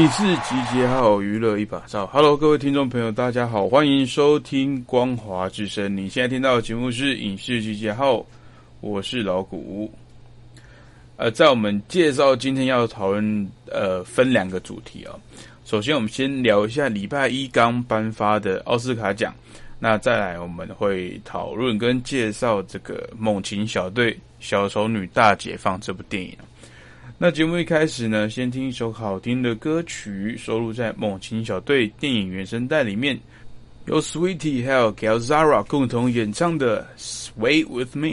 影视集结号，娱乐一把照。Hello，各位听众朋友，大家好，欢迎收听光华之声。你现在听到的节目是影视集结号，我是老谷。呃，在我们介绍今天要讨论，呃，分两个主题啊。首先，我们先聊一下礼拜一刚颁发的奥斯卡奖。那再来，我们会讨论跟介绍这个《猛禽小队：小丑女大解放》这部电影。那节目一开始呢，先听一首好听的歌曲，收录在《猛禽小队》电影原声带里面，由 Sweetie 还有 Gelzara 共同演唱的《Sway with Me》。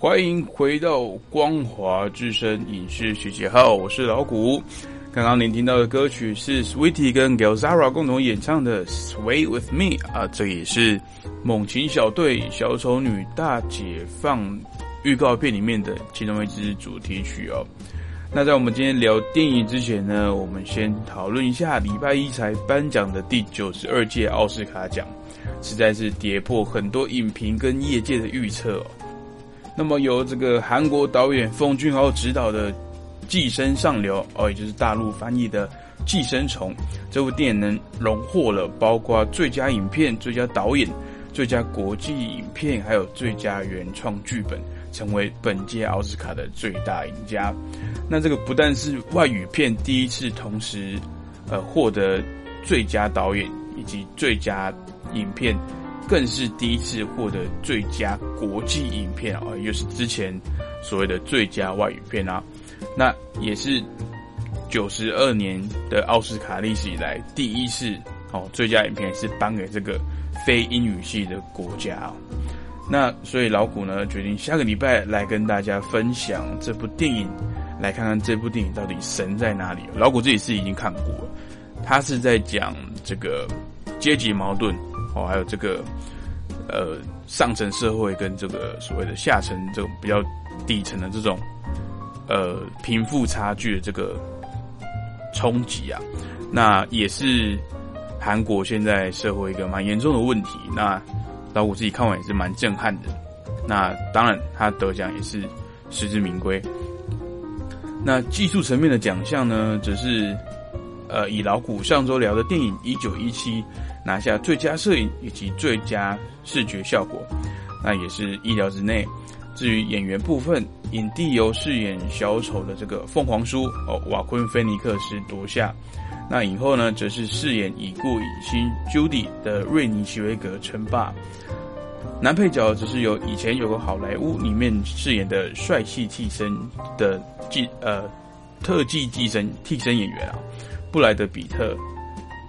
欢迎回到光华之声影视学习号，我是老谷。刚刚您听到的歌曲是 Sweetie 跟 Galzara 共同演唱的《Sway with Me》啊，这也是《猛禽小队：小丑女大解放》预告片里面的其中一支主题曲哦。那在我们今天聊电影之前呢，我们先讨论一下礼拜一才颁奖的第九十二届奥斯卡奖，实在是跌破很多影评跟业界的预测哦。那么由这个韩国导演奉俊昊执导的《寄生上流》哦，也就是大陆翻译的《寄生虫》这部电影呢，荣获了包括最佳影片、最佳导演、最佳国际影片，还有最佳原创剧本，成为本届奥斯卡的最大赢家。那这个不但是外语片第一次同时呃获得最佳导演以及最佳影片。更是第一次获得最佳国际影片啊，又是之前所谓的最佳外语片啊，那也是九十二年的奥斯卡历史以来第一次哦，最佳影片是颁给这个非英语系的国家。那所以老谷呢决定下个礼拜来跟大家分享这部电影，来看看这部电影到底神在哪里。老谷自己是已经看过了，他是在讲这个阶级矛盾。哦，还有这个，呃，上层社会跟这个所谓的下层这种比较底层的这种，呃，贫富差距的这个冲击啊，那也是韩国现在社会一个蛮严重的问题。那老虎自己看完也是蛮震撼的。那当然，他得奖也是实至名归。那技术层面的奖项呢，则是呃以老谷上周聊的电影《一九一七》拿下最佳摄影以及最佳视觉效果，那也是意料之内。至于演员部分，影帝由饰演小丑的这个凤凰叔哦瓦昆菲尼克斯夺下，那影后呢，则是饰演已故影星 Judy 的瑞尼奇维格称霸。男配角则是由以前有个好莱坞里面饰演的帅气替身的替呃特技替身替身演员啊布莱德比特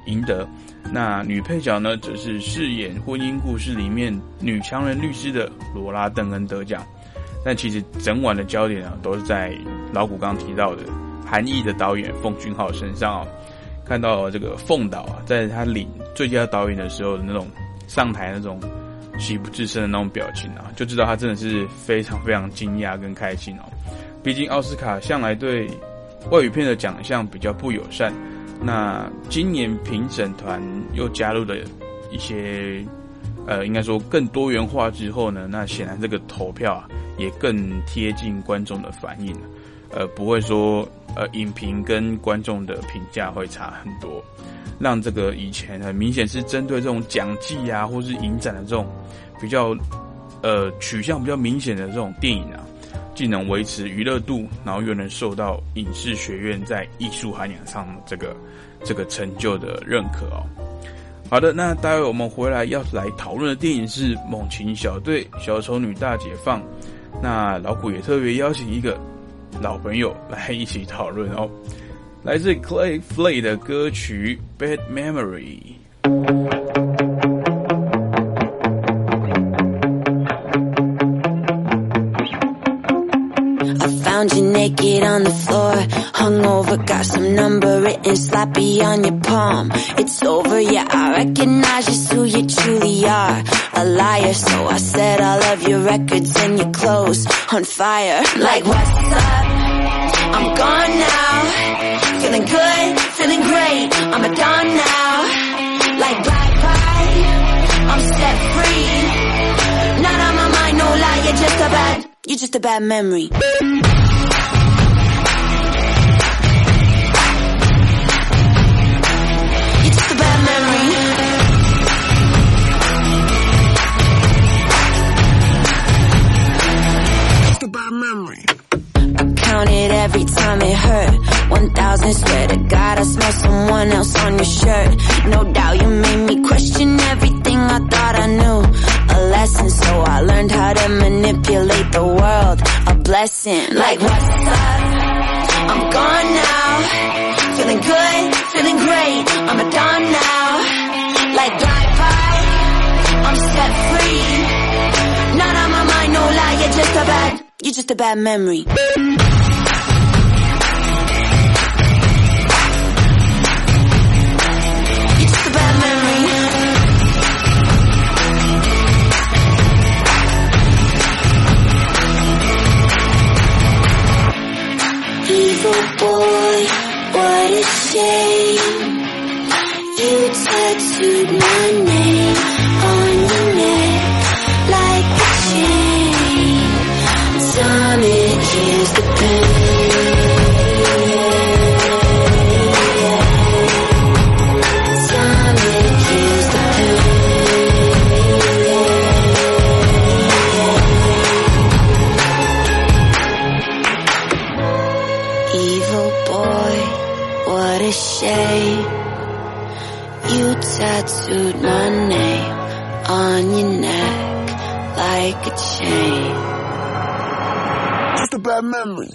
赢得。那女配角呢，则是饰演婚姻故事里面女强人律师的罗拉邓恩得奖。但其实整晚的焦点啊，都是在老古刚提到的韩裔的导演奉俊昊身上啊。看到这个奉导啊，在他领最佳导演的时候的那种上台那种。喜不自胜的那种表情啊，就知道他真的是非常非常惊讶跟开心哦。毕竟奥斯卡向来对外语片的奖项比较不友善，那今年评审团又加入了一些呃，应该说更多元化之后呢，那显然这个投票啊也更贴近观众的反应了，呃，不会说呃影评跟观众的评价会差很多。让这个以前很明显是针对这种奖季啊，或是影展的这种比较呃取向比较明显的这种电影啊，既能维持娱乐度，然后又能受到影视学院在艺术涵养上这个这个成就的认可哦。好的，那待会我们回来要来讨论的电影是《猛禽小队：小丑女大解放》，那老虎也特别邀请一个老朋友来一起讨论哦。来自 Clay Flay 的歌曲《Bad Memory》。Naked on the floor, hungover, got some number written sloppy on your palm. It's over, yeah, I recognize just who you truly are. A liar, so I said all of your records and your clothes on fire. Like, what's up? I'm gone now. Feeling good, feeling great. I'm a dawn now. Like bye bye. I'm set free. Not on my mind, no lie. You're just a bad, you're just a bad memory. Every time it hurt. 1000, swear to God I smell someone else on your shirt. No doubt you made me question everything I thought I knew. A lesson, so I learned how to manipulate the world. A blessing, like what's up? I'm gone now. Feeling good, feeling great. I'm a dawn now. Like bye-bye I'm set free. Not on my mind, no lie You're just a bad, you're just a bad memory what a shame. You tattooed my name on your neck like a chain. Just a bad memory.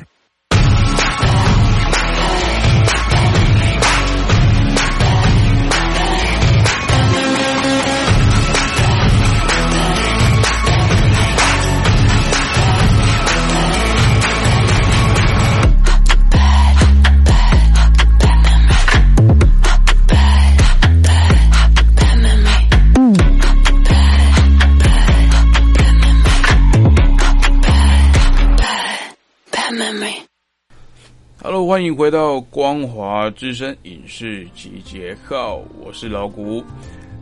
欢迎回到光华之声影视集结号，我是老谷。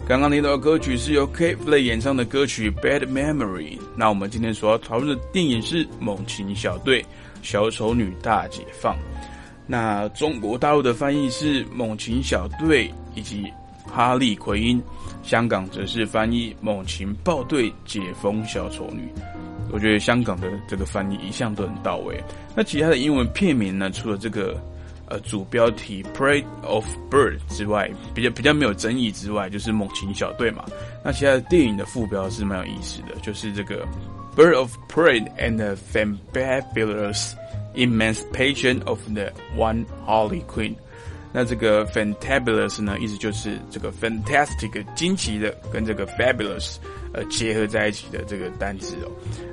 刚刚听到歌曲是由 K Play 演唱的歌曲《Bad Memory》。那我们今天所要讨论的电影是《猛禽小队：小丑女大解放》。那中国大陆的翻译是《猛禽小队》以及《哈利奎因》，香港则是翻译《猛禽豹队解封小丑女》。我觉得香港的这个翻译一向都很到位。那其他的英文片名呢？除了这个。呃，主标题《Prey of Bird》之外，比较比较没有争议之外，就是猛禽小队嘛。那其他的电影的副标是蛮有意思的，就是这个《Bird of Prey and the Fabulous Emancipation of the One Holy Queen》。那这个 “fantabulous” 呢，意思就是这个 “fantastic” 惊奇的，跟这个 “fabulous” 呃结合在一起的这个单词哦。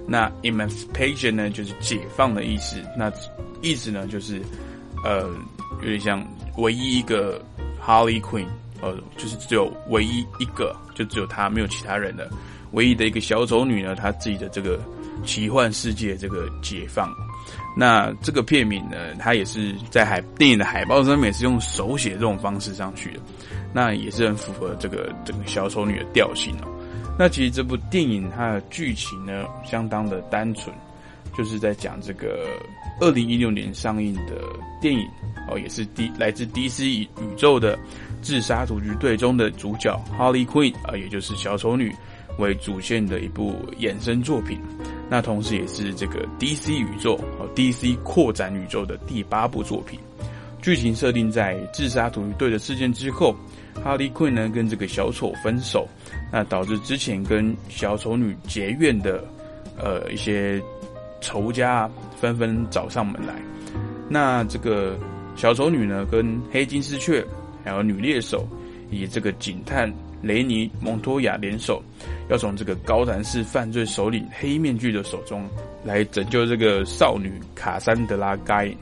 那 “emancipation” 呢，就是解放的意思。那意思呢，就是。呃，有点像唯一一个 Harley Queen 呃，就是只有唯一一个，就只有她，没有其他人的唯一的一个小丑女呢，她自己的这个奇幻世界这个解放。那这个片名呢，它也是在海电影的海报上面也是用手写这种方式上去的，那也是很符合这个整个小丑女的调性哦。那其实这部电影它的剧情呢，相当的单纯。就是在讲这个二零一六年上映的电影哦，也是 D 来自 DC 宇宙的自杀突击队中的主角 Harley Quinn 啊，也就是小丑女为主线的一部衍生作品。那同时也是这个 DC 宇宙哦 DC 扩展宇宙的第八部作品。剧情设定在自杀突击队的事件之后，Harley Quinn 呢跟这个小丑分手，那导致之前跟小丑女结怨的呃一些。仇家纷纷找上门来，那这个小丑女呢，跟黑金丝雀还有女猎手以这个警探雷尼蒙托亚联手，要从这个高谭市犯罪首领黑面具的手中来拯救这个少女卡珊德拉该。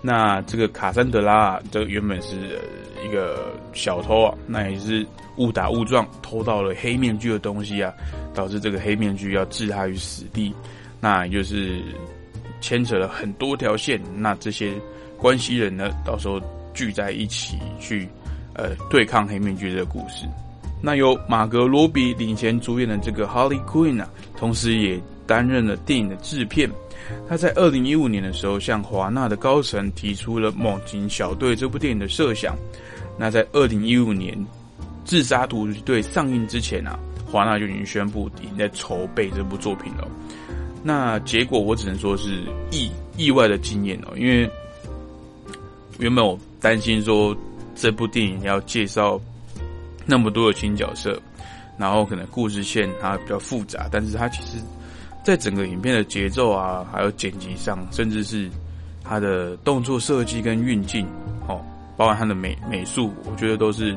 那这个卡珊德拉这原本是一个小偷啊，那也是误打误撞偷到了黑面具的东西啊，导致这个黑面具要置他于死地。那也就是牵扯了很多条线，那这些关系人呢，到时候聚在一起去呃对抗黑面具这个故事。那由马格罗比领衔主演的这个 Harley Quinn 啊，同时也担任了电影的制片。他在二零一五年的时候，向华纳的高层提出了《猛禽小队》这部电影的设想。那在二零一五年《自杀突击队》上映之前啊，华纳就已经宣布已经在筹备这部作品了。那结果我只能说是意意外的经验哦，因为原本我担心说这部电影要介绍那么多的新角色，然后可能故事线它比较复杂，但是它其实在整个影片的节奏啊，还有剪辑上，甚至是他的动作设计跟运镜哦，包括他的美美术，我觉得都是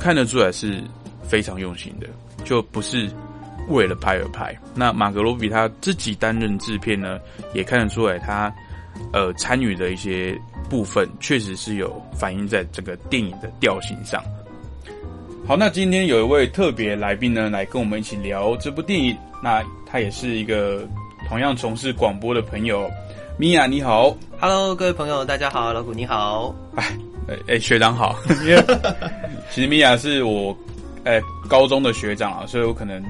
看得出来是非常用心的，就不是。为了拍而拍，那马格罗比他自己担任制片呢，也看得出来他呃参与的一些部分，确实是有反映在这个电影的调性上。好，那今天有一位特别来宾呢，来跟我们一起聊这部电影。那他也是一个同样从事广播的朋友，米娅你好，Hello，各位朋友大家好，老古你好，哎哎学长好，其实米娅是我哎高中的学长啊，所以我可能。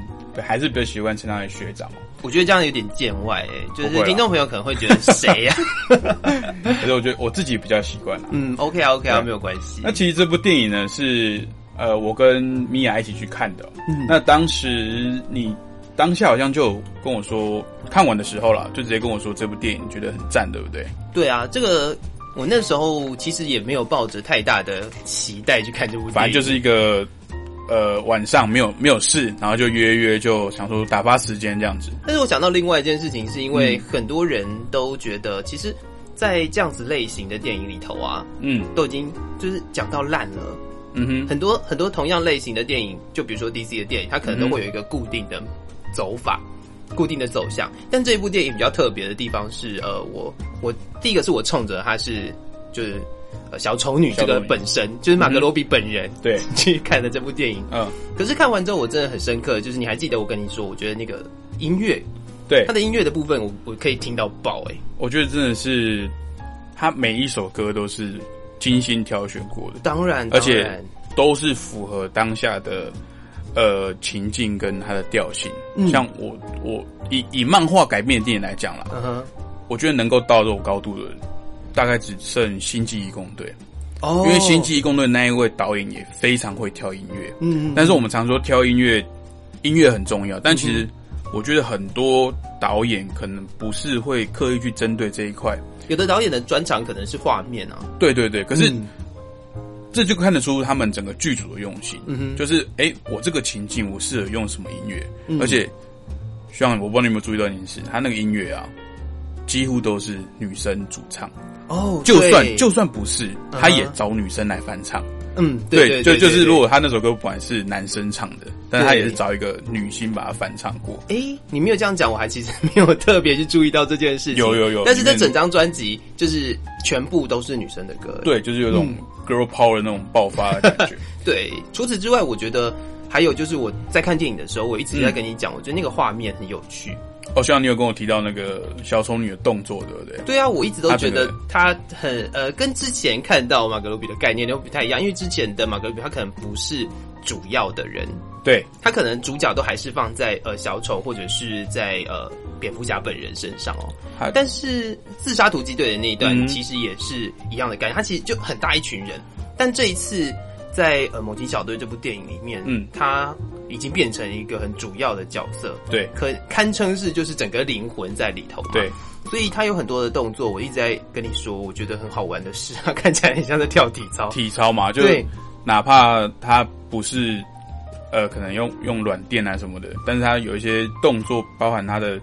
还是比较习惯称他为学长我觉得这样有点见外诶，就是听众朋友可能会觉得谁呀？可是我觉得我自己比较习惯嗯，OK 啊，OK 啊，没有关系。那其实这部电影呢是呃我跟米娅一起去看的。嗯，那当时你当下好像就跟我说，看完的时候了，就直接跟我说这部电影觉得很赞，对不对？对啊，这个我那时候其实也没有抱着太大的期待去看这部电影，反正就是一个。呃，晚上没有没有事，然后就约约，就想说打发时间这样子。但是我想到另外一件事情，是因为很多人都觉得，其实，在这样子类型的电影里头啊，嗯，都已经就是讲到烂了。嗯哼，很多很多同样类型的电影，就比如说 DC 的电影，它可能都会有一个固定的走法、固定的走向。但这一部电影比较特别的地方是，呃，我我第一个是我冲着它是就是。小丑女这个本身就是马格罗比本人，对，去看的这部电影。嗯，可是看完之后我真的很深刻，就是你还记得我跟你说，我觉得那个音乐，对他的音乐的部分，我我可以听到爆哎，我觉得真的是他每一首歌都是精心挑选过的，当然，而且都是符合当下的呃情境跟它的调性。像我我以以漫画改编的电影来讲了，我觉得能够到这种高度的，大概只剩《星际义工队》哦，因为《星际义工队》那一位导演也非常会挑音乐，嗯，但是我们常说挑音乐，音乐很重要，但其实。我觉得很多导演可能不是会刻意去针对这一块，有的导演的专长可能是画面啊。对对对，可是这就看得出他们整个剧组的用心。就是哎，我这个情境我适合用什么音乐，而且，像我不知道你有没有注意到一件事，他那个音乐啊，几乎都是女生主唱。哦，就算就算不是，他也找女生来翻唱。嗯，对，就就是如果他那首歌不管是男生唱的，但他也是找一个女星把它翻唱过。哎，你没有这样讲，我还其实没有特别去注意到这件事情。有有有，但是这整张专辑就是全部都是女生的歌。对，就是有种 girl power 那种爆发的感觉。对，除此之外，我觉得还有就是我在看电影的时候，我一直在跟你讲，我觉得那个画面很有趣。哦，像你有跟我提到那个小丑女的动作，对不对？对啊，我一直都觉得她很呃，跟之前看到马格鲁比的概念都不太一样，因为之前的马格鲁比他可能不是主要的人，对他可能主角都还是放在呃小丑或者是在呃蝙蝠侠本人身上哦。但是自杀突击队的那一段其实也是一样的概念，他其实就很大一群人，但这一次在呃猛禽小队这部电影里面，嗯，他。已经变成一个很主要的角色，对，可堪称是就是整个灵魂在里头，对，所以他有很多的动作，我一直在跟你说，我觉得很好玩的事，他 看起来很像在跳体操，体操嘛，就哪怕他不是呃，可能用用软垫啊什么的，但是他有一些动作，包含他的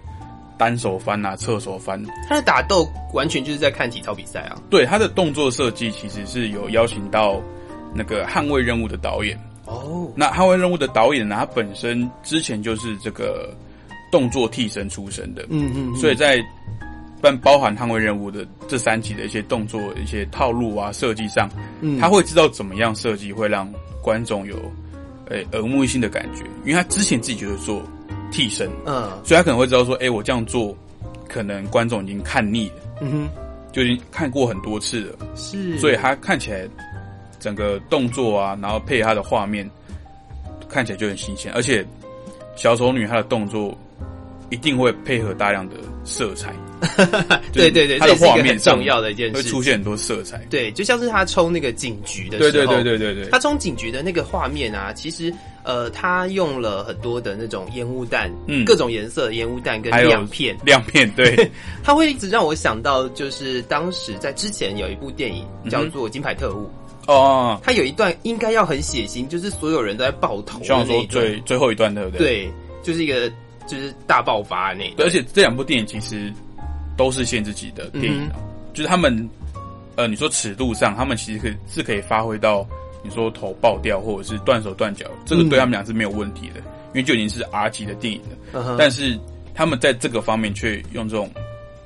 单手翻啊、侧手翻，他的打斗完全就是在看体操比赛啊，对，他的动作设计其实是有邀请到那个捍卫任务的导演。哦，那《捍卫任务》的导演呢？他本身之前就是这个动作替身出身的，嗯嗯，所以在但包含《捍卫任务》的这三集的一些动作、一些套路啊设计上，嗯，他会知道怎么样设计会让观众有诶耳目一新的感觉，因为他之前自己就是做替身，嗯，所以他可能会知道说，哎，我这样做可能观众已经看腻了，嗯哼，就已经看过很多次了，是，所以他看起来。整个动作啊，然后配他的画面，看起来就很新鲜。而且小丑女她的动作一定会配合大量的色彩。对 对对，它的画面重要的一件事会出现很多色彩。对，就像是他冲那个警局的时候，对对对对对他冲警局的那个画面啊，其实呃，他用了很多的那种烟雾弹，嗯，各种颜色的烟雾弹跟亮片，亮片，对，他会一直让我想到，就是当时在之前有一部电影叫做《金牌特务》。哦，他有一段应该要很血腥，就是所有人都在爆头。希望说最最后一段对不对？对，就是一个就是大爆发那。而且这两部电影其实都是限制级的电影，就是他们呃，你说尺度上，他们其实可以是可以发挥到你说头爆掉或者是断手断脚，这个对他们俩是没有问题的，因为就已经是 R 级的电影了。但是他们在这个方面却用这种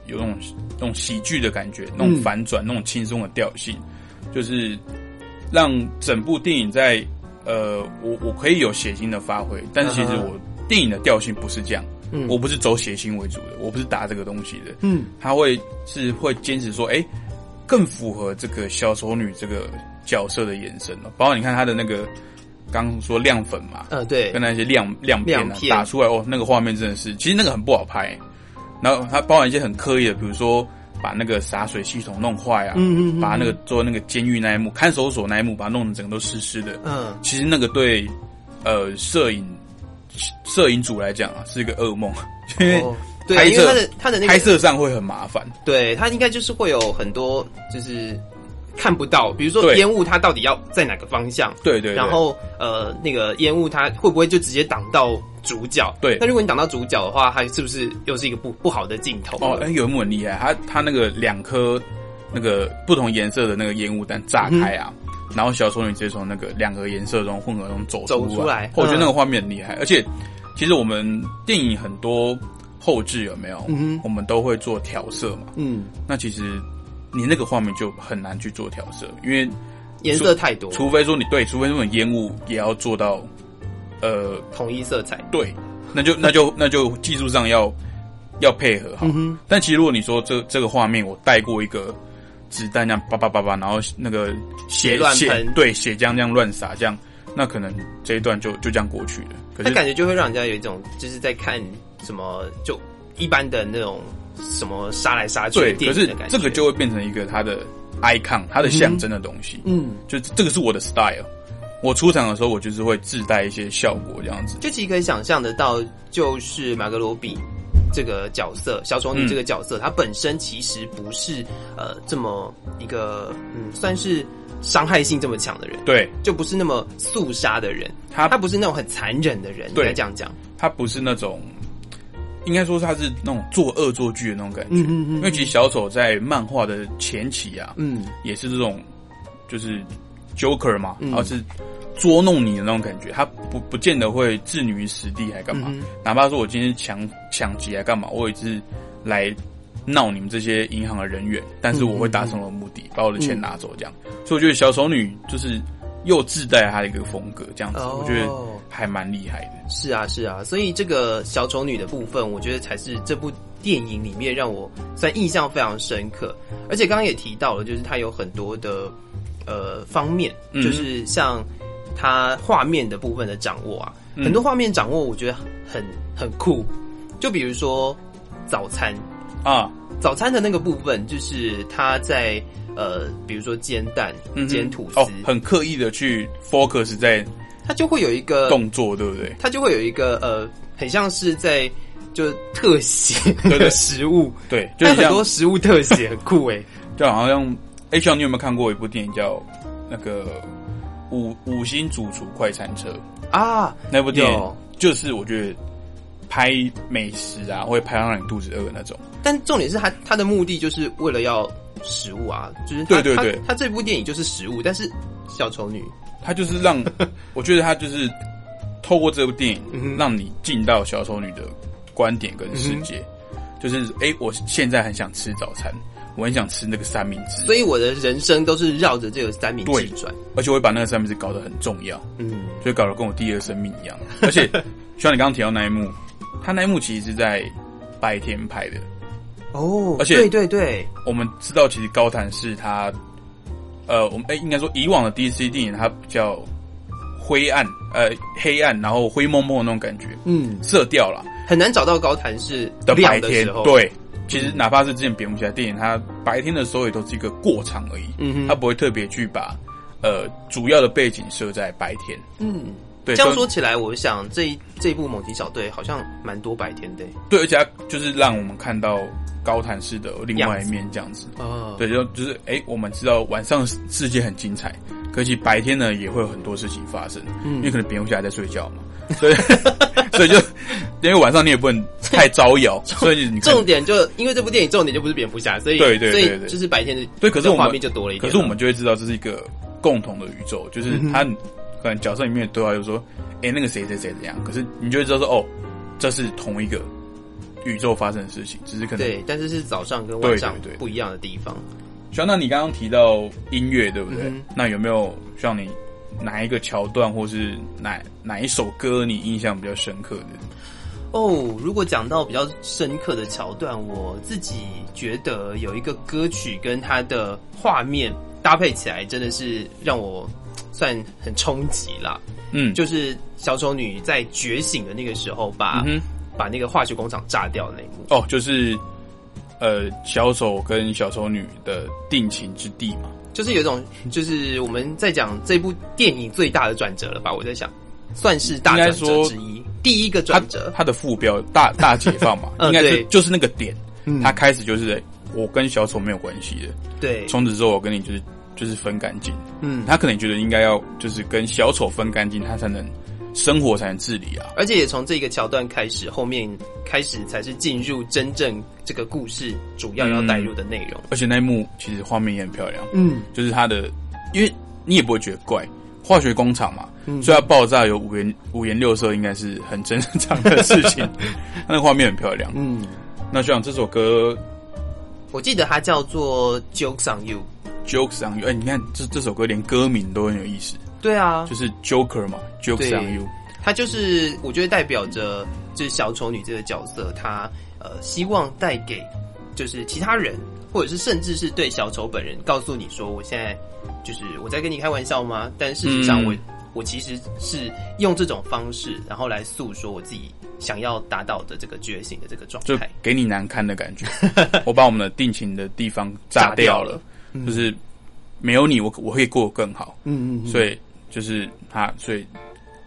有那种那种喜剧的感觉，那种反转，那种轻松的调性，就是。让整部电影在呃，我我可以有血腥的发挥，但是其实我电影的调性不是这样，嗯，我不是走血腥为主的，我不是打这个东西的，嗯，他会是会坚持说，哎，更符合这个小丑女这个角色的眼神了，包括你看他的那个刚说亮粉嘛，嗯，对，跟那些亮亮片啊打出来哦，那个画面真的是，其实那个很不好拍，然后它包含一些很刻意的，比如说。把那个洒水系统弄坏啊，嗯嗯，把那个做那个监狱那一幕、看守所那一幕，把它弄得整个都湿湿的。嗯，其实那个对呃摄影摄影组来讲啊，是一个噩梦，因为对，因为他的他的那个拍摄上会很麻烦。对他应该就是会有很多就是看不到，比如说烟雾它到底要在哪个方向？对对，然后呃那个烟雾它会不会就直接挡到？主角对，那如果你挡到主角的话，它是不是又是一个不不好的镜头？哦，哎，有一幕很厉害，它它那个两颗那个不同颜色的那个烟雾弹炸开啊，然后小丑女直接从那个两个颜色中混合中走走出来，我觉得那个画面很厉害。而且其实我们电影很多后置有没有？嗯，我们都会做调色嘛。嗯，那其实你那个画面就很难去做调色，因为颜色太多，除非说你对，除非那种烟雾也要做到。呃，统一色彩对，那就那就那就技术上要要配合哈。但其实如果你说这这个画面我带过一个子弹这样叭叭叭叭，然后那个血血对血浆这样乱洒，这样那可能这一段就就这样过去了。他感觉就会让人家有一种就是在看什么就一般的那种什么杀来杀去的电影的感觉。这个就会变成一个他的 icon，他的象征的东西。嗯，就这个是我的 style。我出场的时候，我就是会自带一些效果，这样子。就其实可以想象得到，就是马格罗比这个角色，小丑女这个角色，她本身其实不是呃这么一个嗯，算是伤害性这么强的人。对，就不是那么肃杀的人。他他不是那种很残忍的人，应该这样讲。他不是那种，应该说他是那种做恶作剧的那种感觉。嗯嗯嗯。因为其实小丑在漫画的前期啊，嗯，也是这种，就是 Joker 嘛，而是。捉弄你的那种感觉，他不不见得会置你于死地，还干嘛？哪怕说我今天抢抢劫，还干嘛？我也是来闹你们这些银行的人员，但是我会达成我的目的，把我的钱拿走，这样。所以我觉得小丑女就是又自带他的一个风格，这样子，我觉得还蛮厉害的。是啊，是啊，所以这个小丑女的部分，我觉得才是这部电影里面让我在印象非常深刻。而且刚刚也提到了，就是它有很多的呃方面，就是像。它画面的部分的掌握啊，很多画面掌握我觉得很很酷。就比如说早餐啊，早餐的那个部分，就是他在呃，比如说煎蛋、煎吐司，很刻意的去 focus 在，它就会有一个动作，对不对？它就会有一个呃，很像是在就特写的食物，对，就很多食物特写很酷哎，就好像 H 你有没有看过一部电影叫那个？五五星主厨快餐车啊，那部电影就是我觉得拍美食啊，会拍到让你肚子饿那种。但重点是他他的目的就是为了要食物啊，就是对对对，他这部电影就是食物。但是小丑女，他就是让 我觉得他就是透过这部电影，让你进到小丑女的观点跟世界，就是哎，我现在很想吃早餐。我很想吃那个三明治，所以我的人生都是绕着这个三明治转，而且我会把那个三明治搞得很重要，嗯，所以搞得跟我第二生命一样。而且，像你刚刚提到那一幕，他那一幕其实是在白天拍的哦，而且对对对，我们知道其实高谭是他，呃，我们哎应该说以往的 DC 电影它比较灰暗，呃，黑暗，然后灰蒙蒙的那种感觉，嗯，色调啦，很难找到高谭是的白天，对。其实哪怕是之前蝙蝠侠电影，它白天的时候也都是一个过场而已，嗯哼，它不会特别去把呃主要的背景设在白天。嗯，对。这样说起来，我想这这一部《猛禽小队》好像蛮多白天的。对，而且它就是让我们看到高谈式的另外一面，这样子。哦，对，就就是哎，我们知道晚上世界很精彩，可惜白天呢也会有很多事情发生，嗯因为可能蝙蝠侠在睡觉嘛。所以，所以就因为晚上你也不能太招摇，所以你重点就因为这部电影重点就不是蝙蝠侠，所以对对对对，就是白天的对，可是画面就多了一点。可是我们就会知道这是一个共同的宇宙，就是他可能角色里面对话就说，哎，那个谁谁谁怎样，可是你就会知道说，哦，这是同一个宇宙发生的事情，只是可能对，但是是早上跟晚上不一样的地方。像那你刚刚提到音乐，对不对？那有没有像你？哪一个桥段，或是哪哪一首歌，你印象比较深刻的？哦，如果讲到比较深刻的桥段，我自己觉得有一个歌曲跟它的画面搭配起来，真的是让我算很冲击啦。嗯，就是小丑女在觉醒的那个时候，把把那个化学工厂炸掉的那一幕。哦，就是呃，小丑跟小丑女的定情之地嘛。就是有一种，就是我们在讲这部电影最大的转折了吧？我在想，算是大转折之一，第一个转折。它的副标“大大解放”嘛，应该是就是那个点，他开始就是我跟小丑没有关系的，对，从此之后我跟你就是就是分干净。嗯，他可能觉得应该要就是跟小丑分干净，他才能。生活才能自理啊！而且也从这个桥段开始，后面开始才是进入真正这个故事主要要带入的内容。而且那一幕其实画面也很漂亮，嗯，就是它的，因为你也不会觉得怪，化学工厂嘛，所以它爆炸有五颜五颜六色，应该是很正常的事情。那个画面很漂亮，嗯。那就像这首歌，我记得它叫做《Jokes on You》，Jokes on You。哎，你看这这首歌连歌名都很有意思。对啊，就是 Joker 嘛，Jokes on you。他就是我觉得代表着就是小丑女这个角色，她呃希望带给就是其他人或者是甚至是对小丑本人告诉你说，我现在就是我在跟你开玩笑吗？但事实上，我我其实是用这种方式，然后来诉说我自己想要达到的这个觉醒的这个状态，就给你难堪的感觉。我把我们的定情的地方炸掉了，就是没有你，我我会过得更好。嗯嗯，所以就是他，所以。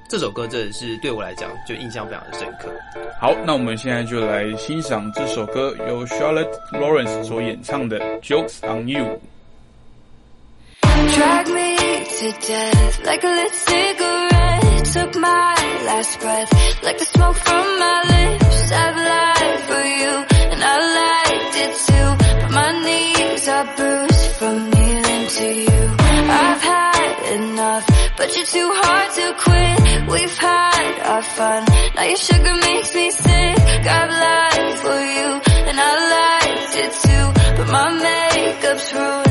这首歌真的是对我来讲就印象非常的深刻。好，那我们现在就来欣赏这首歌，由 Charlotte Lawrence 所演唱的《Jokes on You》。Drag me to death like a lit cigarette. Took my last breath like the smoke from my lips. I've lied for you and I liked it too. But my knees are bruised from kneeling to you. I've had enough. but you're too hard to quit. We've had our fun. Now your sugar makes me sick. I've lied for you And I liked it too. But my makeup's ruined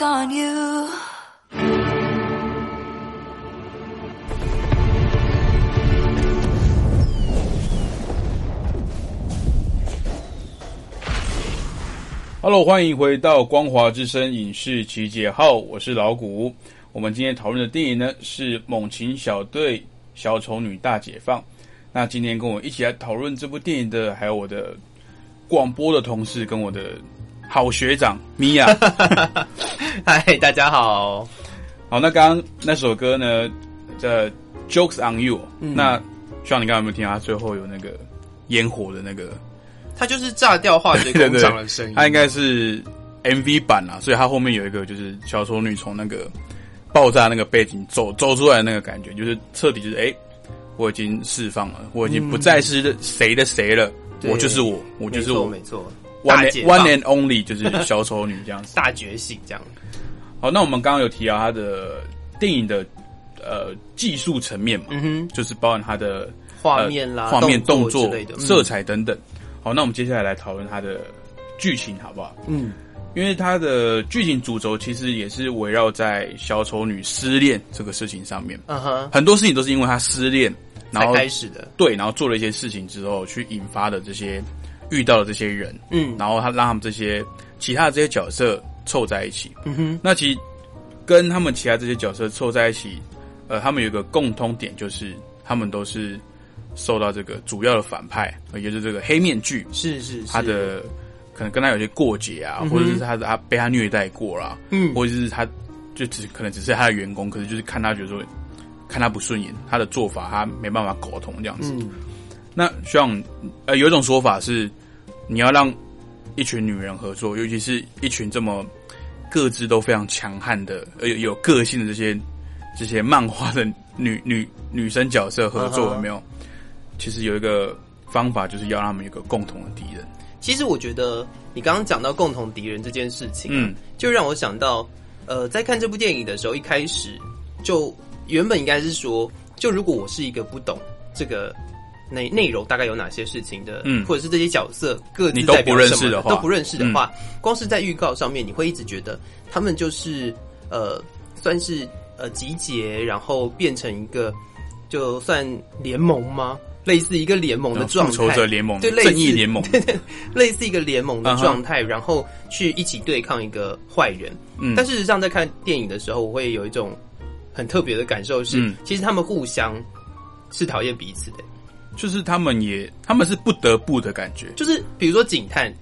on you. Hello，欢迎回到光华之声影视集结号，我是老谷。我们今天讨论的电影呢是《猛禽小队：小丑女大解放》。那今天跟我一起来讨论这部电影的，还有我的广播的同事跟我的。好学长米娅，嗨，大家好。好，那刚刚那首歌呢？这 Jokes on You。那希望你刚刚有没有听到？他最后有那个烟火的那个，它就是炸掉化学工 厂的声音。它应该是 MV 版啦，所以它后面有一个就是小丑女从那个爆炸那个背景走走出来的那个感觉，就是彻底就是哎，我已经释放了，我已经不再是谁的谁了，我就是我，我就是我，没错。One one and only 就是小丑女这样子，大觉醒这样。好，那我们刚刚有提到它的电影的呃技术层面嘛，嗯哼，就是包含它的画面啦、画面动作色彩等等。好，那我们接下来来讨论它的剧情好不好？嗯，因为它的剧情主轴其实也是围绕在小丑女失恋这个事情上面。嗯哼，很多事情都是因为她失恋然后开始的，对，然后做了一些事情之后去引发的这些。遇到了这些人，嗯，然后他让他们这些其他的这些角色凑在一起，嗯哼，那其实跟他们其他这些角色凑在一起，呃，他们有一个共通点，就是他们都是受到这个主要的反派，也就是这个黑面具，是是，他的可能跟他有些过节啊，或者是他他被他虐待过啦，嗯，或者是他就只可能只是他的员工，可是就是看他觉得说看他不顺眼，他的做法他没办法沟通这样子。那像呃有一种说法是，你要让一群女人合作，尤其是一群这么各自都非常强悍的、呃有个性的这些这些漫画的女女女生角色合作，有没有？其实有一个方法，就是要让他们有个共同的敌人。其实我觉得你刚刚讲到共同敌人这件事情，嗯，就让我想到，呃，在看这部电影的时候，一开始就原本应该是说，就如果我是一个不懂这个。内内容大概有哪些事情的，嗯，或者是这些角色各自代表什么，都不认识的话，光是在预告上面，你会一直觉得他们就是呃，算是呃集结，然后变成一个就算联盟吗？类似一个联盟的状态，复仇者联盟，对，正义联盟，对对，类似一个联盟的状态，然后去一起对抗一个坏人。嗯，但事实上，在看电影的时候，我会有一种很特别的感受，是其实他们互相是讨厌彼此的。就是他们也，他们是不得不的感觉。就是比如说警探，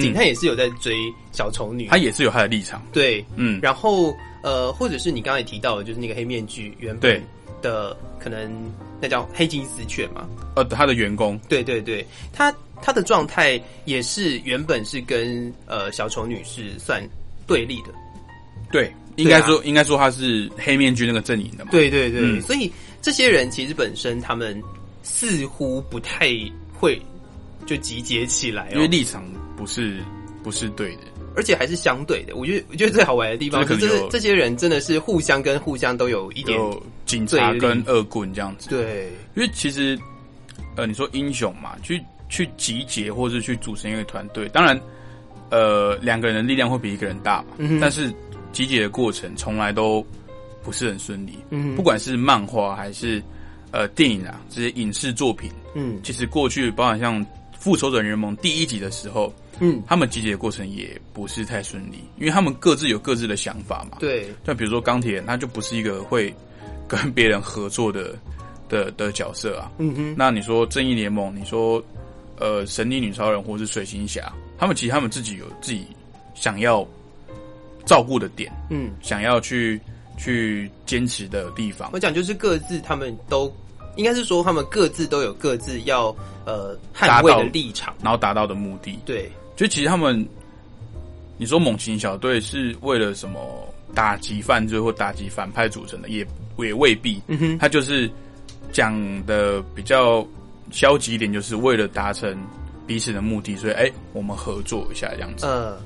警探也是有在追小丑女，他也是有他的立场。对，嗯。然后呃，或者是你刚才提到的，就是那个黑面具原本的可能那叫黑金丝雀嘛？呃，他的员工。对对对，他他的状态也是原本是跟呃小丑女是算对立的。对，应该说应该说他是黑面具那个阵营的嘛？对对对，所以这些人其实本身他们。似乎不太会就集结起来，因为立场不是不是对的，而且还是相对的。我觉得我觉得最好玩的地方就是这些人真的是互相跟互相都有一点警察跟恶棍这样子。对，因为其实呃，你说英雄嘛，去去集结或者去组成一个团队，当然呃两个人的力量会比一个人大嘛，但是集结的过程从来都不是很顺利。嗯，不管是漫画还是。呃，电影啊，这些影视作品，嗯，其实过去包含像《复仇者联盟》第一集的时候，嗯，他们集结的过程也不是太顺利，因为他们各自有各自的想法嘛。对，像比如说钢铁人，他就不是一个会跟别人合作的的的角色啊。嗯哼，那你说正义联盟，你说呃，神力女超人或是水行侠，他们其实他们自己有自己想要照顾的点，嗯，想要去。去坚持的地方，我讲就是各自他们都应该是说他们各自都有各自要呃捍卫的立场，然后达到的目的。对，就其实他们，你说猛禽小队是为了什么打击犯罪或打击反派组成的，也也未必。嗯哼，他就是讲的比较消极一点，就是为了达成彼此的目的，所以哎，我们合作一下这样子。呃，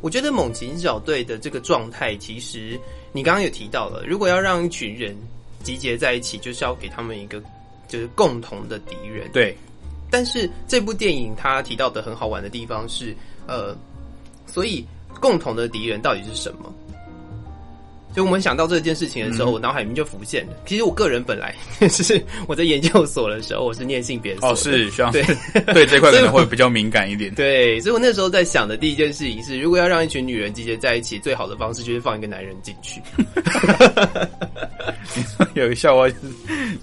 我觉得猛禽小队的这个状态其实。你刚刚有提到了，如果要让一群人集结在一起，就是要给他们一个就是共同的敌人。对，但是这部电影它提到的很好玩的地方是，呃，所以共同的敌人到底是什么？所以我们想到这件事情的时候，我脑海里面就浮现了。其实我个人本来 是我在研究所的时候，我是念性别哦，是需要对 对这块可能会比较敏感一点。对，所以我那时候在想的第一件事情是，如果要让一群女人集结在一起，最好的方式就是放一个男人进去。有个笑话是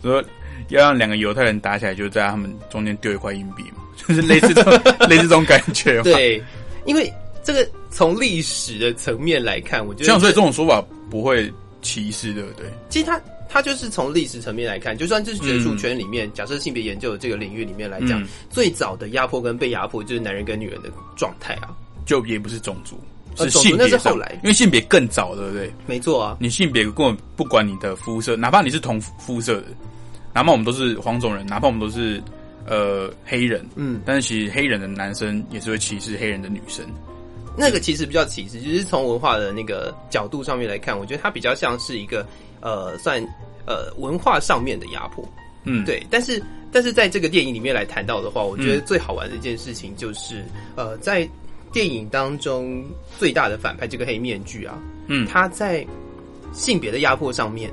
说，要让两个犹太人打起来，就在他们中间丢一块硬币嘛，就是类似这种类似这种感觉。对，因为这个从历史的层面来看，我觉得像所以这种说法。不会歧视，对不对？其实他他就是从历史层面来看，就算就是学术圈里面，假设性别研究的这个领域里面来讲，最早的压迫跟被压迫就是男人跟女人的状态啊，就也不是种族，是性别。那是后来，因为性别更早，对不对？没错啊，你性别根本不管你的肤色，哪怕你是同肤色的，哪怕我们都是黄种人，哪怕我们都是呃黑人，嗯，但是其实黑人的男生也是会歧视黑人的女生。那个其实比较歧视，就是从文化的那个角度上面来看，我觉得它比较像是一个呃，算呃文化上面的压迫，嗯，对。但是但是在这个电影里面来谈到的话，我觉得最好玩的一件事情就是呃，在电影当中最大的反派这个黑面具啊，嗯，他在性别的压迫上面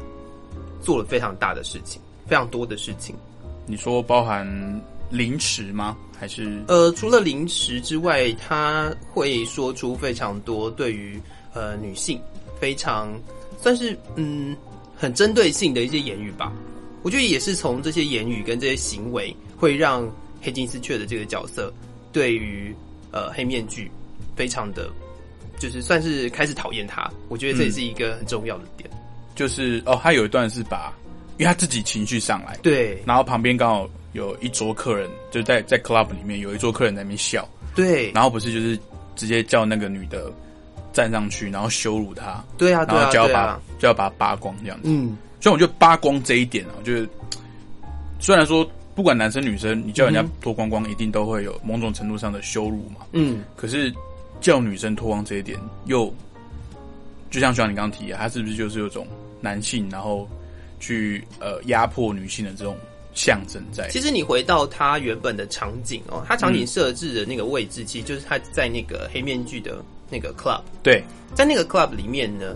做了非常大的事情，非常多的事情。你说包含？凌迟吗？还是呃，除了凌迟之外，他会说出非常多对于呃女性非常算是嗯很针对性的一些言语吧。我觉得也是从这些言语跟这些行为，会让黑金丝雀的这个角色对于呃黑面具非常的就是算是开始讨厌他。我觉得这也是一个很重要的点。就是哦，他有一段是把，因为他自己情绪上来，对，然后旁边刚好有一桌客人，就在在 club 里面有一桌客人在那边笑，对，然后不是就是直接叫那个女的站上去，然后羞辱她，对啊，然后就要把就要把她扒光这样子。嗯，所以我觉得扒光这一点啊，就是虽然说不管男生女生，你叫人家脱光光，一定都会有某种程度上的羞辱嘛。嗯，可是叫女生脱光这一点，又就像像你刚刚提的，他是不是就是有种？男性，然后去呃压迫女性的这种象征在。其实你回到他原本的场景哦，他场景设置的那个位置，其实就是他在那个黑面具的那个 club。对，在那个 club 里面呢，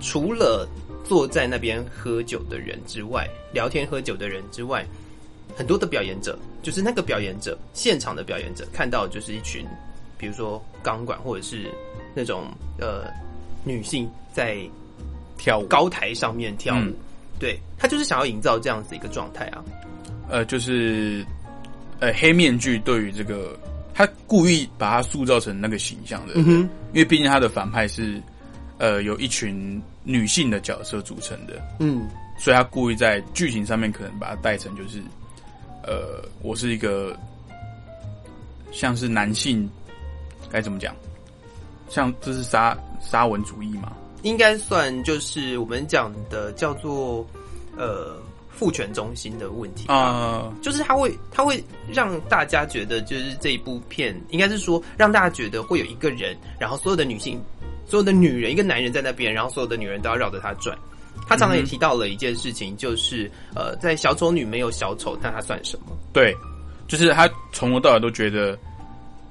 除了坐在那边喝酒的人之外，聊天喝酒的人之外，很多的表演者，就是那个表演者，现场的表演者，看到就是一群，比如说钢管或者是那种呃女性在。跳舞高台上面跳舞，对他就是想要营造这样子一个状态啊。呃，就是呃黑面具对于这个，他故意把他塑造成那个形象的，因为毕竟他的反派是呃有一群女性的角色组成的，嗯，所以他故意在剧情上面可能把它带成就是呃我是一个像是男性该怎么讲，像这是沙沙文主义嘛。应该算就是我们讲的叫做呃父权中心的问题啊，就是他会他会让大家觉得就是这一部片应该是说让大家觉得会有一个人，然后所有的女性、所有的女人、一个男人在那边，然后所有的女人都要绕着他转。他常常也提到了一件事情，就是呃，在小丑女没有小丑，那她算什么？对，就是他从头到尾都觉得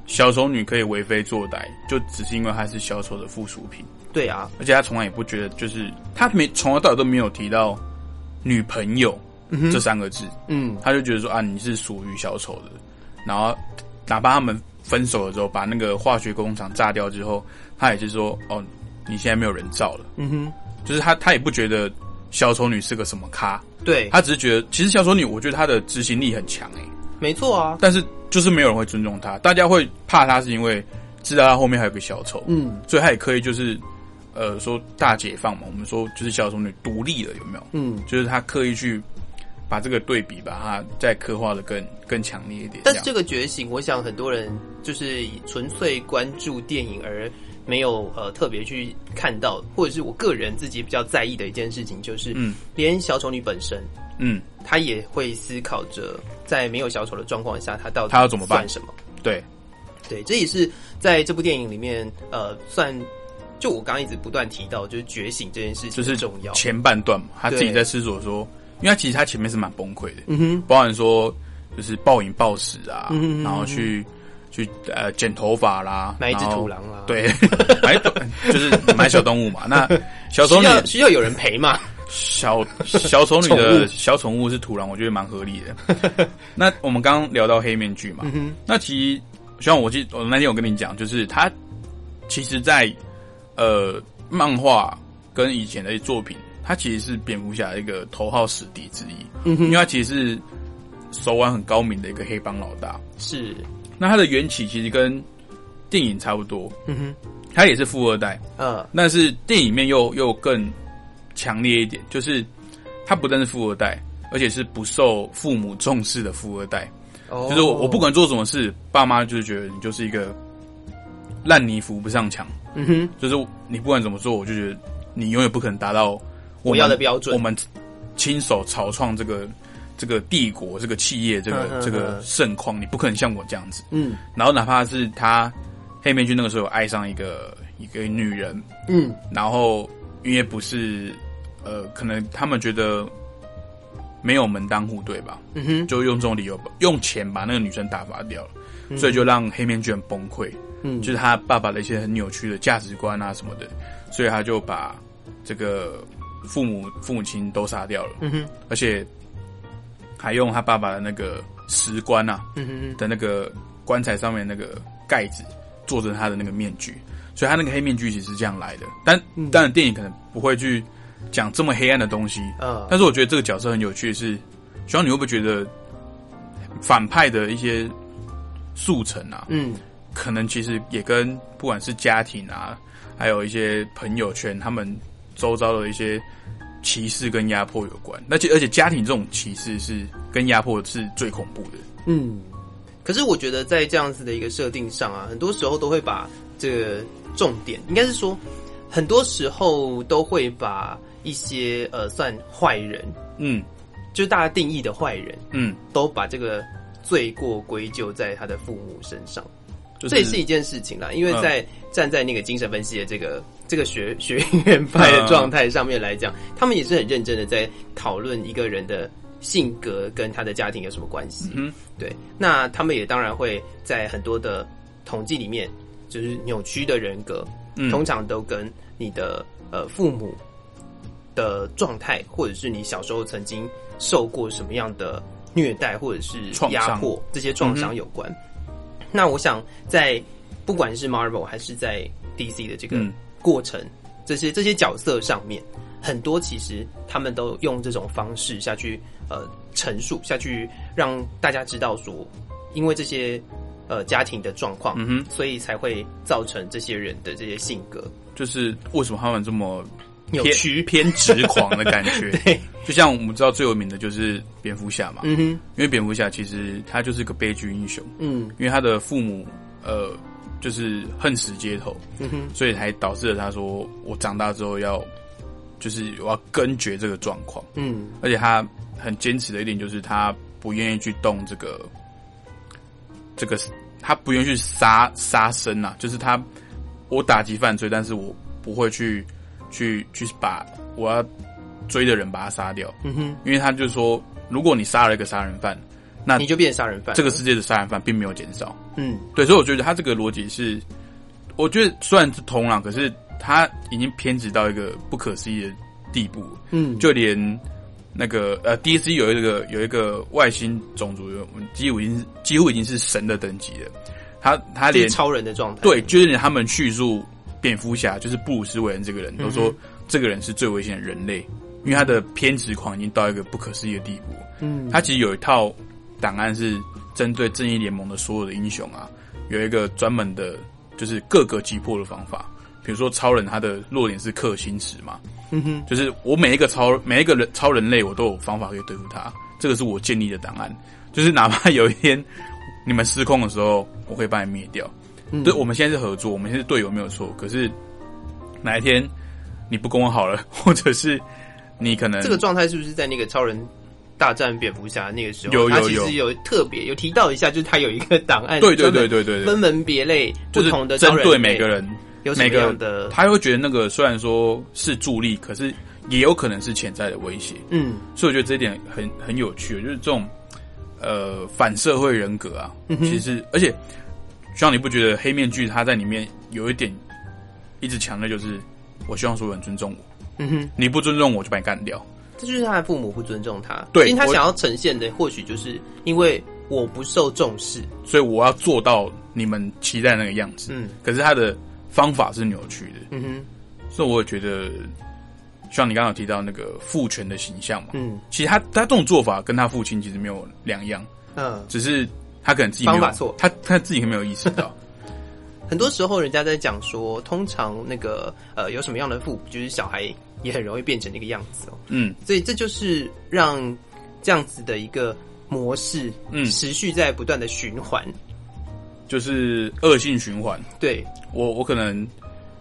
小丑女可以为非作歹，就只是因为她是小丑的附属品。对啊，而且他从来也不觉得，就是他没从头到尾都没有提到女朋友这三个字。嗯，他就觉得说啊，你是属于小丑的。然后哪怕他们分手了之后，把那个化学工厂炸掉之后，他也是说哦，你现在没有人造了。嗯哼，就是他他也不觉得小丑女是个什么咖。对他只是觉得，其实小丑女，我觉得她的执行力很强诶。没错啊，但是就是没有人会尊重她，大家会怕她是因为知道她后面还有个小丑。嗯，所以他也可以就是。呃，说大解放嘛，我们说就是小丑女独立了，有没有？嗯，就是他刻意去把这个对比，把它再刻画的更更强烈一点。但是这个觉醒，我想很多人就是纯粹关注电影而没有呃特别去看到，或者是我个人自己比较在意的一件事情，就是嗯，连小丑女本身，嗯，她也会思考着在没有小丑的状况下，她到底她要怎么办？什么？对，对，这也是在这部电影里面呃算。就我刚刚一直不断提到，就是觉醒这件事情，就是重要。前半段嘛，他自己在思索说，因为他其实他前面是蛮崩溃的，嗯哼，包含说就是暴饮暴食啊，然后去去呃剪头发啦，买一只土狼啦，对，买就是买小动物嘛，那 小丑女需要有人陪嘛，小小丑女的小宠物是土狼，我觉得蛮合理的。那我们刚刚聊到黑面具嘛，那其实像我记，我那天我跟你讲，就是他其实，在呃，漫画跟以前的作品，他其实是蝙蝠侠一个头号死敌之一，嗯哼，因为他其实是手腕很高明的一个黑帮老大，是。那他的缘起其实跟电影差不多，嗯哼，他也是富二代，嗯，但是电影面又又更强烈一点，就是他不但是富二代，而且是不受父母重视的富二代，哦，就是我我不管做什么事，爸妈就是觉得你就是一个烂泥扶不上墙。嗯哼，就是你不管怎么做，我就觉得你永远不可能达到我要的标准。我们亲手草创这个这个帝国、这个企业、这个这个盛况，你不可能像我这样子。嗯，然后哪怕是他黑面具那个时候爱上一个一个女人，嗯，然后因为不是呃，可能他们觉得没有门当户对吧？嗯哼，就用这种理由用钱把那个女生打发掉了，所以就让黑面具很崩溃。嗯，就是他爸爸的一些很扭曲的价值观啊什么的，所以他就把这个父母父母亲都杀掉了。嗯哼，而且还用他爸爸的那个石棺啊，嗯哼的那个棺材上面那个盖子做成他的那个面具，所以他那个黑面具其实是这样来的。但当然电影可能不会去讲这么黑暗的东西。嗯，但是我觉得这个角色很有趣，是希望你会不会觉得反派的一些速成啊？嗯。可能其实也跟不管是家庭啊，还有一些朋友圈，他们周遭的一些歧视跟压迫有关。而且而且家庭这种歧视是跟压迫是最恐怖的。嗯，可是我觉得在这样子的一个设定上啊，很多时候都会把这个重点，应该是说，很多时候都会把一些呃算坏人，嗯，就是大家定义的坏人，嗯，都把这个罪过归咎在他的父母身上。这也是一件事情啦，因为在站在那个精神分析的这个这个学学院派的状态上面来讲，他们也是很认真的在讨论一个人的性格跟他的家庭有什么关系。嗯，对。那他们也当然会在很多的统计里面，就是扭曲的人格，通常都跟你的呃父母的状态，或者是你小时候曾经受过什么样的虐待或者是压迫这些创伤有关。那我想，在不管是 Marvel 还是在 DC 的这个过程，这些这些角色上面，很多其实他们都用这种方式下去呃陈述下去，让大家知道说，因为这些呃家庭的状况，嗯哼，所以才会造成这些人的这些性格，就是为什么他们这么扭曲、偏执狂的感觉。对，就像我们知道最有名的就是蝙蝠侠嘛，嗯哼，因为蝙蝠侠其实他就是个悲剧英雄，嗯，因为他的父母呃就是恨死街头，嗯哼，所以才导致了他说我长大之后要就是我要根绝这个状况，嗯，而且他很坚持的一点就是他不愿意去动这个这个他不愿意去杀杀生呐，就是他我打击犯罪，但是我不会去。去去把我要追的人把他杀掉，嗯哼，因为他就说，如果你杀了一个杀人犯，那你就变成杀人犯。这个世界的杀人犯并没有减少，嗯，对，所以我觉得他这个逻辑是，我觉得虽然是通了，可是他已经偏执到一个不可思议的地步，嗯，就连那个呃，DC 有一个有一个外星种族，几乎已经几乎已经是神的等级了，他他连超人的状态，对，就是连他们叙述。蝙蝠侠就是布鲁斯韦恩这个人，都说这个人是最危险的人类，因为他的偏执狂已经到一个不可思议的地步。嗯，他其实有一套档案是针对正义联盟的所有的英雄啊，有一个专门的，就是各个击破的方法。比如说超人，他的弱点是克星石嘛，嗯哼，就是我每一个超每一个人超人类，我都有方法可以对付他。这个是我建立的档案，就是哪怕有一天你们失控的时候，我会把你灭掉。对，我们现在是合作，我们现在是队友没有错。可是哪一天你不跟我好了，或者是你可能这个状态是不是在那个超人大战蝙蝠侠那个时候？有有有有特别有提到一下，就是他有一个档案，对对对对对，分门别类不同的针对每个人有每个人的，他会觉得那个虽然说是助力，可是也有可能是潜在的威胁。嗯，所以我觉得这一点很很有趣，就是这种呃反社会人格啊，其实而且。希望你不觉得黑面具他在里面有一点一直强的，就是我希望所有人尊重我。嗯哼，你不尊重我就把你干掉。这就是他的父母不尊重他。对，因为他想要呈现的或许就是因为我不受重视，所以我要做到你们期待那个样子。嗯，可是他的方法是扭曲的。嗯哼，所以我也觉得，像你刚刚提到那个父权的形象嘛，嗯，其实他他这种做法跟他父亲其实没有两样。嗯，只是。他可能自己方法错，他他自己没有意识到。很多时候，人家在讲说，通常那个呃，有什么样的父母，就是小孩也很容易变成那个样子哦。嗯，所以这就是让这样子的一个模式，嗯，持续在不断的循环，就是恶性循环。对我，我可能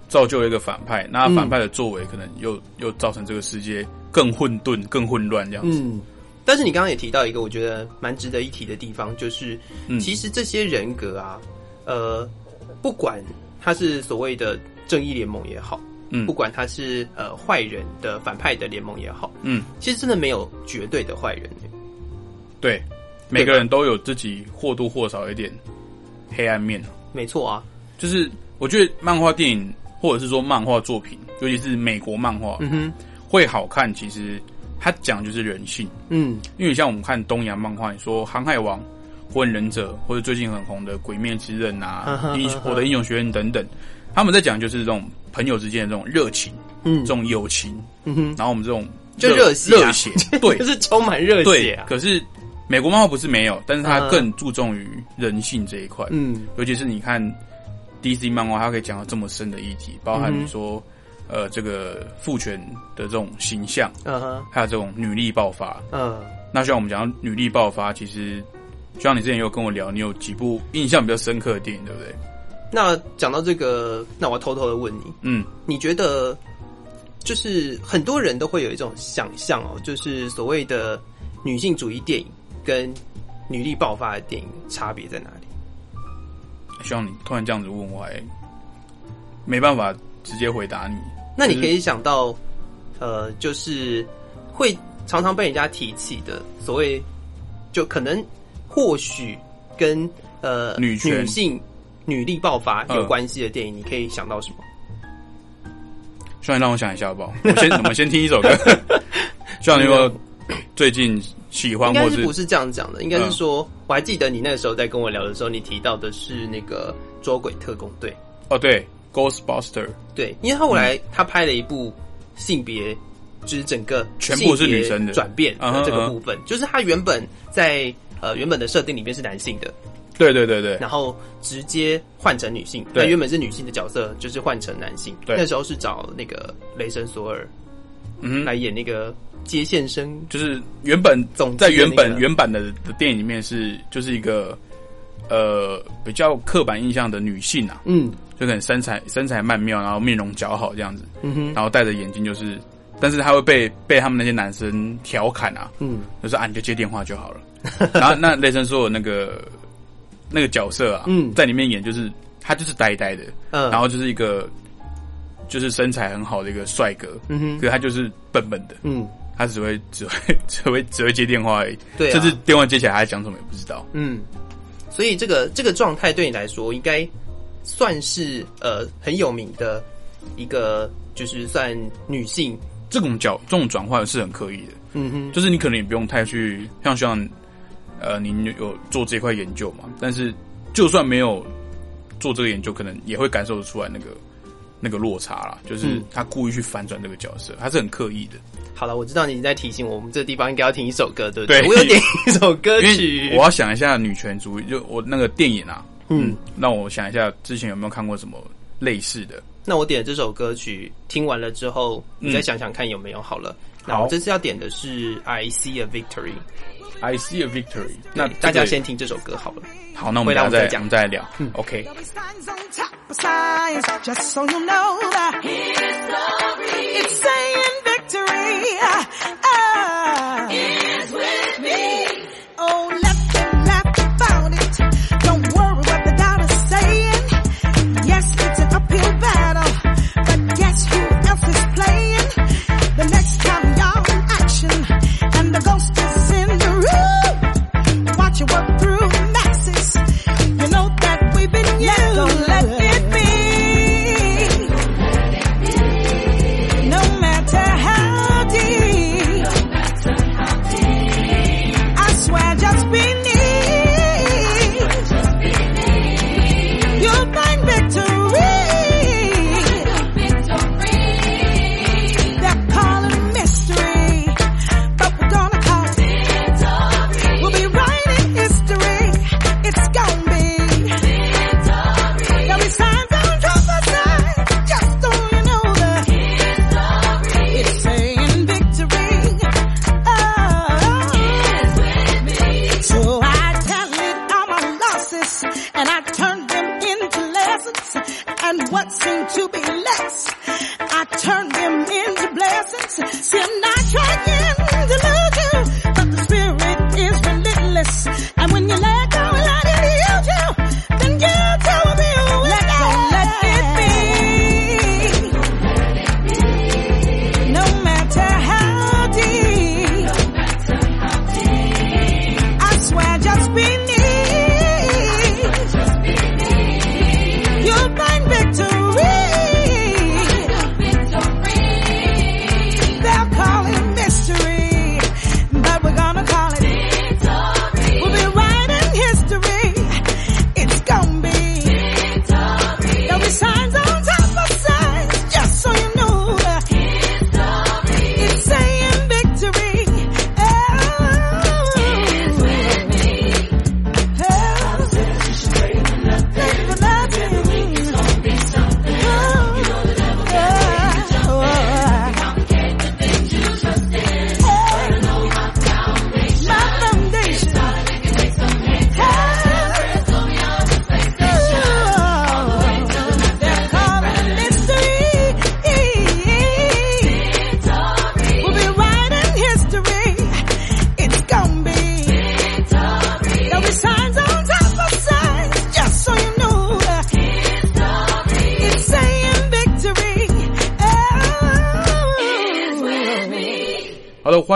造就了一个反派，那反派的作为可能又又造成这个世界更混沌、更混乱这样子。但是你刚刚也提到一个我觉得蛮值得一提的地方，就是其实这些人格啊，呃，不管他是所谓的正义联盟也好，嗯，不管他是呃坏人的反派的联盟也好，嗯，其实真的没有绝对的坏人。对，每个人都有自己或多或少一点黑暗面。没错啊，就是我觉得漫画电影或者是说漫画作品，尤其是美国漫画，嗯哼，会好看，其实。他讲就是人性，嗯，因为像我们看东洋漫画，你说《航海王》《火影忍者》或者最近很红的《鬼灭之刃》啊，《英我的英雄学院》等等，他们在讲就是这种朋友之间的这种热情，嗯，这种友情，嗯哼，然后我们这种就热血，热血，对，就是充满热血啊。可是美国漫画不是没有，但是它更注重于人性这一块，嗯，尤其是你看 DC 漫画它可以讲到这么深的议题，包含你说呃这个父权的这种形象，嗯哼，还有这种女力爆发，嗯，那像我们讲女力爆发，其实就像你之前有跟我聊，你有几部印象比较深刻的电影，对不对？那讲到这个，那我偷偷的问你，嗯，你觉得就是很多人都会有一种想象哦，就是所谓的女性主义电影跟女力爆发的电影差别在哪里？希望你突然这样子问我，还没办法直接回答你。那你可以想到，呃，就是会常常被人家提起的所谓，就可能或许跟呃女女性。女力爆发有关系的电影，你可以想到什么？需要让我想一下好不好？我先 我们先听一首歌。需要你说最近喜欢，应该是不是这样讲的？应该是说，我还记得你那个时候在跟我聊的时候，你提到的是那个《捉鬼特工队》。哦，对，Ghostbuster。对，因为他后来他拍了一部性别，就是整个全部是女生的转变的这个部分，就是他原本在呃原本的设定里面是男性的。对对对对，然后直接换成女性，那原本是女性的角色，就是换成男性。那时候是找那个雷神索尔，嗯，来演那个接线生，就是原本总在原本原版的的电影里面是就是一个呃比较刻板印象的女性啊，嗯，就可能身材身材曼妙，然后面容姣好这样子，嗯哼，然后戴着眼镜，就是，但是他会被被他们那些男生调侃啊，嗯，就是啊你就接电话就好了，然后那雷神索尔那个。那个角色啊，嗯。在里面演就是他就是呆呆的，嗯。然后就是一个就是身材很好的一个帅哥，嗯哼。可是他就是笨笨的，嗯，他只会只会只会只会接电话而已，对，甚至电话接起来他讲什么也不知道，嗯，所以这个这个状态对你来说应该算是呃很有名的一个，就是算女性这种角这种转换是很刻意的，嗯哼，就是你可能也不用太去像像。呃，您有做这块研究嘛？但是就算没有做这个研究，可能也会感受得出来那个那个落差啦。就是他故意去反转这个角色，他是很刻意的。好了，我知道你在提醒我们，这个地方应该要听一首歌，对不对？我有点一首歌曲，我要想一下女权主义，就我那个电影啊，嗯。那我想一下之前有没有看过什么类似的？那我点这首歌曲听完了之后你再想想看有没有好了。那我这次要点的是 i see a victory i see a victory 那大家先听这首歌好了。好那我们两个再讲。再聊，OK。It's saying victory. Watch it work through the masses. You know that we've been used. him into blessings. Sin not trying.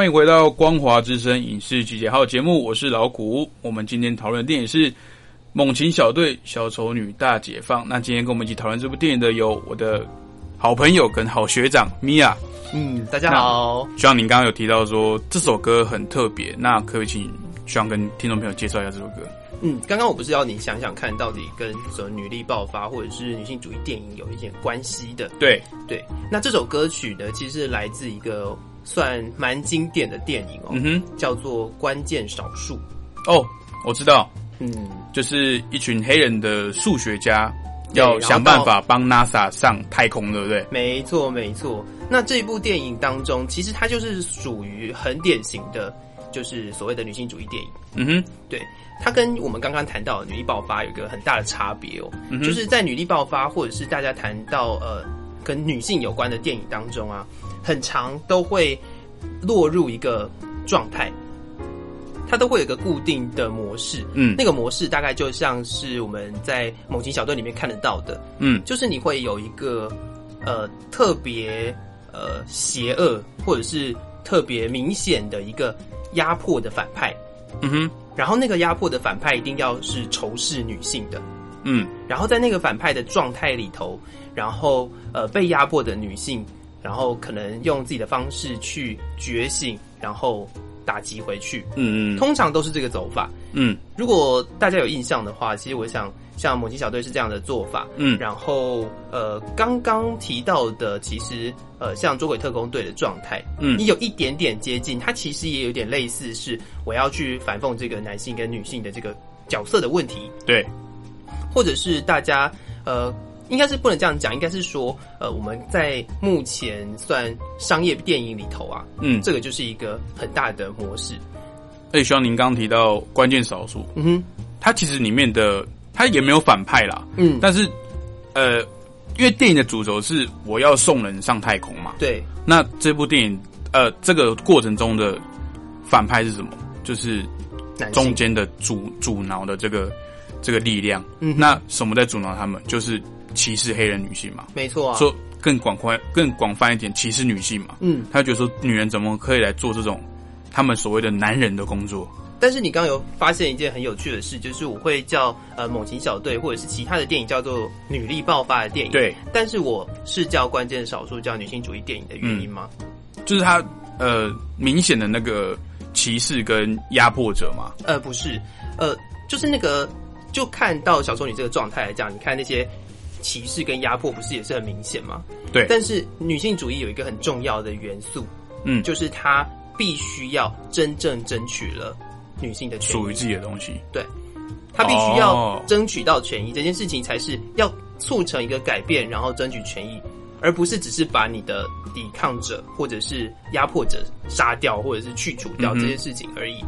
迎回到《光华之声》影视集结号节目，我是老谷。我们今天讨论的电影是《猛禽小队：小丑女大解放》。那今天跟我们一起讨论这部电影的有我的好朋友跟好学长米娅。嗯，大家好。希望您刚刚有提到说这首歌很特别，那可以请希望跟听众朋友介绍一下这首歌。嗯，刚刚我不是要你想想看到底跟什么女力爆发或者是女性主义电影有一点关系的？对对。那这首歌曲呢，其实来自一个。算蛮经典的电影哦，嗯哼，叫做《关键少数》哦，我知道，嗯，就是一群黑人的数学家要想办法帮 NASA 上太空，对不对？没错，没错。那这部电影当中，其实它就是属于很典型的，就是所谓的女性主义电影。嗯哼，对，它跟我们刚刚谈到女力爆发有一个很大的差别哦，就是在女力爆发或者是大家谈到呃跟女性有关的电影当中啊。很长都会落入一个状态，它都会有一个固定的模式，嗯，那个模式大概就像是我们在《猛禽小队》里面看得到的，嗯，就是你会有一个呃特别呃邪恶或者是特别明显的一个压迫的反派，嗯哼，然后那个压迫的反派一定要是仇视女性的，嗯，然后在那个反派的状态里头，然后呃被压迫的女性。然后可能用自己的方式去觉醒，然后打击回去。嗯嗯，通常都是这个走法。嗯，如果大家有印象的话，其实我想像猛禽小队是这样的做法。嗯，然后呃，刚刚提到的，其实呃，像捉鬼特工队的状态，嗯，你有一点点接近，它其实也有点类似，是我要去反讽这个男性跟女性的这个角色的问题。对，或者是大家呃。应该是不能这样讲，应该是说，呃，我们在目前算商业电影里头啊，嗯，这个就是一个很大的模式。而且，希望您刚刚提到关键少数，嗯哼，它其实里面的它也没有反派啦，嗯，但是，呃，因为电影的主轴是我要送人上太空嘛，对，那这部电影，呃，这个过程中的反派是什么？就是中间的阻阻挠的这个这个力量，嗯，那什么在阻挠他们？就是。歧视黑人女性嘛？没错，说更广宽、更广泛一点，歧视女性嘛？嗯，他觉得说女人怎么可以来做这种他们所谓的男人的工作？但是你刚有发现一件很有趣的事，就是我会叫呃猛禽小队或者是其他的电影叫做女力爆发的电影，对，但是我是叫关键少数叫女性主义电影的原因吗？就是他呃明显的那个歧视跟压迫者嘛？呃，不是，呃，就是那个就看到小丑女这个状态来讲，你看那些。歧视跟压迫不是也是很明显吗？对。但是女性主义有一个很重要的元素，嗯，就是她必须要真正争取了女性的属于自己的东西。对，她必须要争取到权益，这件事情才是要促成一个改变，然后争取权益，而不是只是把你的抵抗者或者是压迫者杀掉，或者是去除掉这些事情而已。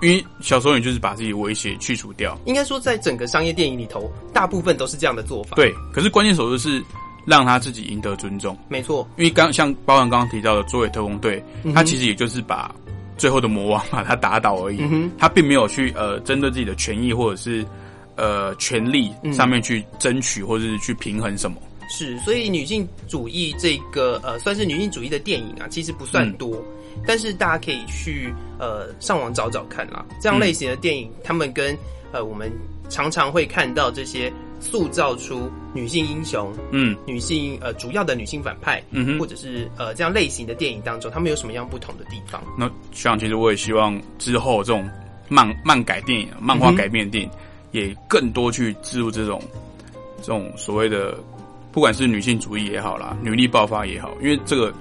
因为小时候你就是把自己威胁去除掉。应该说，在整个商业电影里头，大部分都是这样的做法。对，可是关键手术是让他自己赢得尊重。没错，因为刚像包含刚刚提到的《捉尾特工队》，他其实也就是把最后的魔王把他打倒而已，他并没有去呃针对自己的权益或者是呃权利上面去争取或者是去平衡什么。是，所以女性主义这个呃算是女性主义的电影啊，其实不算多。但是大家可以去呃上网找找看啦，这样类型的电影，他们跟呃我们常常会看到这些塑造出女性英雄，嗯，女性呃主要的女性反派，嗯哼，或者是呃这样类型的电影当中，他们有什么样不同的地方？那像其实我也希望之后这种漫漫改电影、漫画改编电影，也更多去植入这种这种所谓的不管是女性主义也好啦，女力爆发也好，因为这个。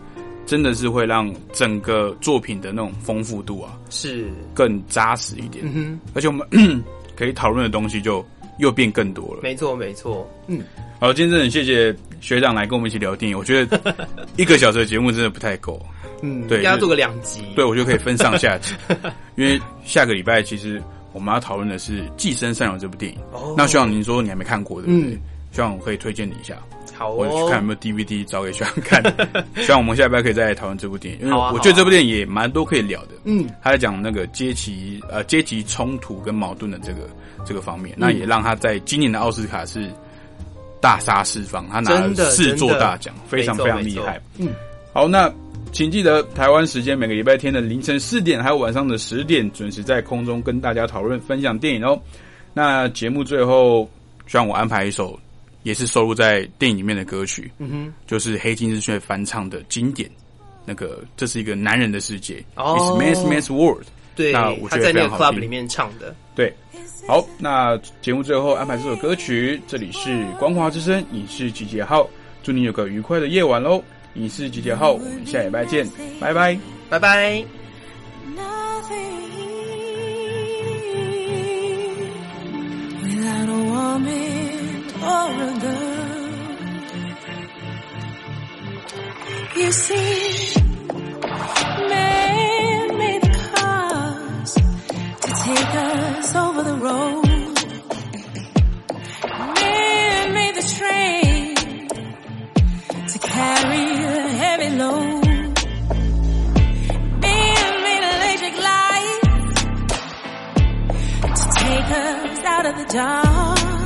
真的是会让整个作品的那种丰富度啊，是更扎实一点。嗯哼，而且我们 可以讨论的东西就又变更多了。没错，没错。嗯，好，今天真的很谢谢学长来跟我们一起聊电影。我觉得 一个小时的节目真的不太够。嗯，对，应该做个两集。对，我觉得可以分上下集。因为下个礼拜其实我们要讨论的是《寄生上流》这部电影。哦，那学长您说你还没看过，对不对？希望我可以推荐你一下。好，我去看有没有 DVD 找给学长看。希望我们下边可以再来讨论这部电影，因为我觉得这部电影也蛮多可以聊的。嗯，他在讲那个阶级呃阶级冲突跟矛盾的这个这个方面，那也让他在今年的奥斯卡是大杀四方，他拿了四座大奖，非常非常厉害。嗯，好，那。请记得台湾时间每个礼拜天的凌晨四点，还有晚上的十点，准时在空中跟大家讨论分享电影哦。那节目最后，让我安排一首也是收录在电影里面的歌曲，嗯哼，就是黑金日炫翻唱的经典，那个这是一个男人的世界，It's Man's Man's World。对，那我觉得在那个 club 里面唱的。对，好，那节目最后安排这首歌曲，这里是光华之声影视集结号，祝你有个愉快的夜晚喽！影视集结号，我们下礼拜见，拜拜，拜拜。Take us over the road. Man made the train to carry a heavy load. Man made electric light to take us out of the dark.